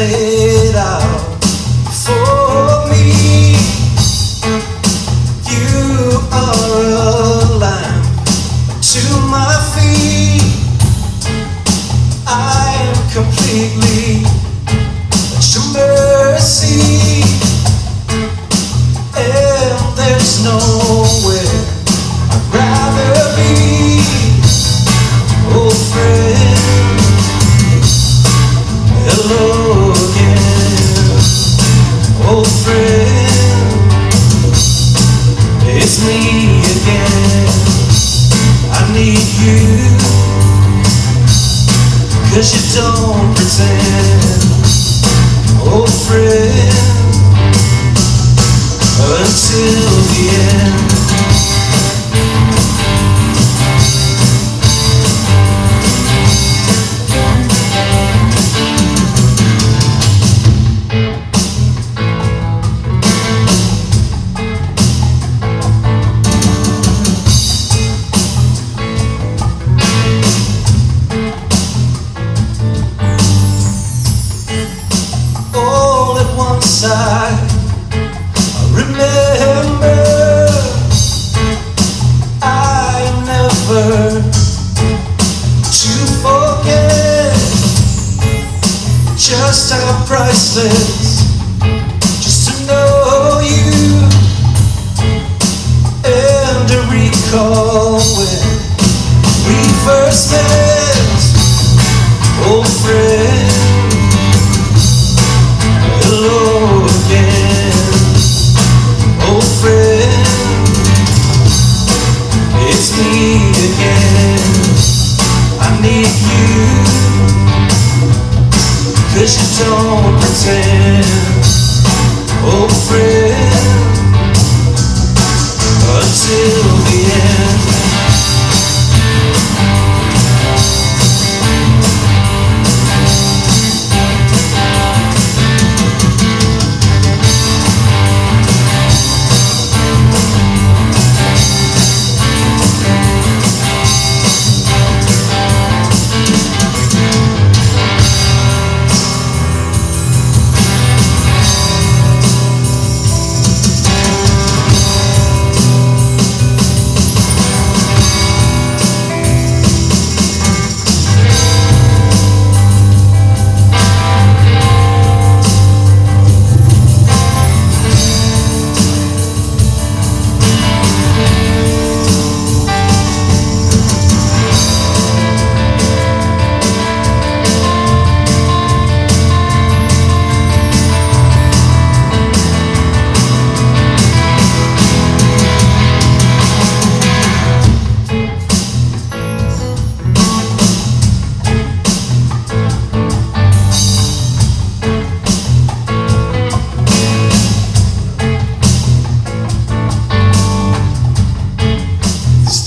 a path again. I need you, cause you don't pretend. Oh, friend, priceless just to know you and to recall when we first met old friend Hello again, old friend. It's me again. I need you, cause you don't pretend, old friend,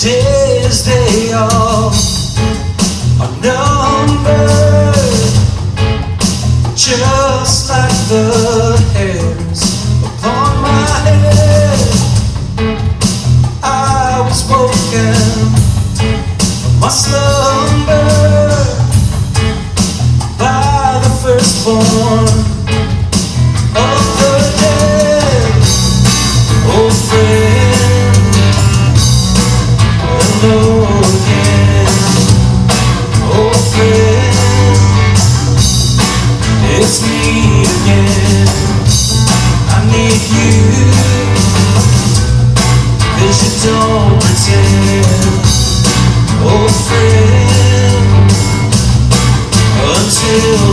days they all are numbered, just like the hairs upon my head. I was woken from my slumber by the firstborn need you. You don't pretend friend Until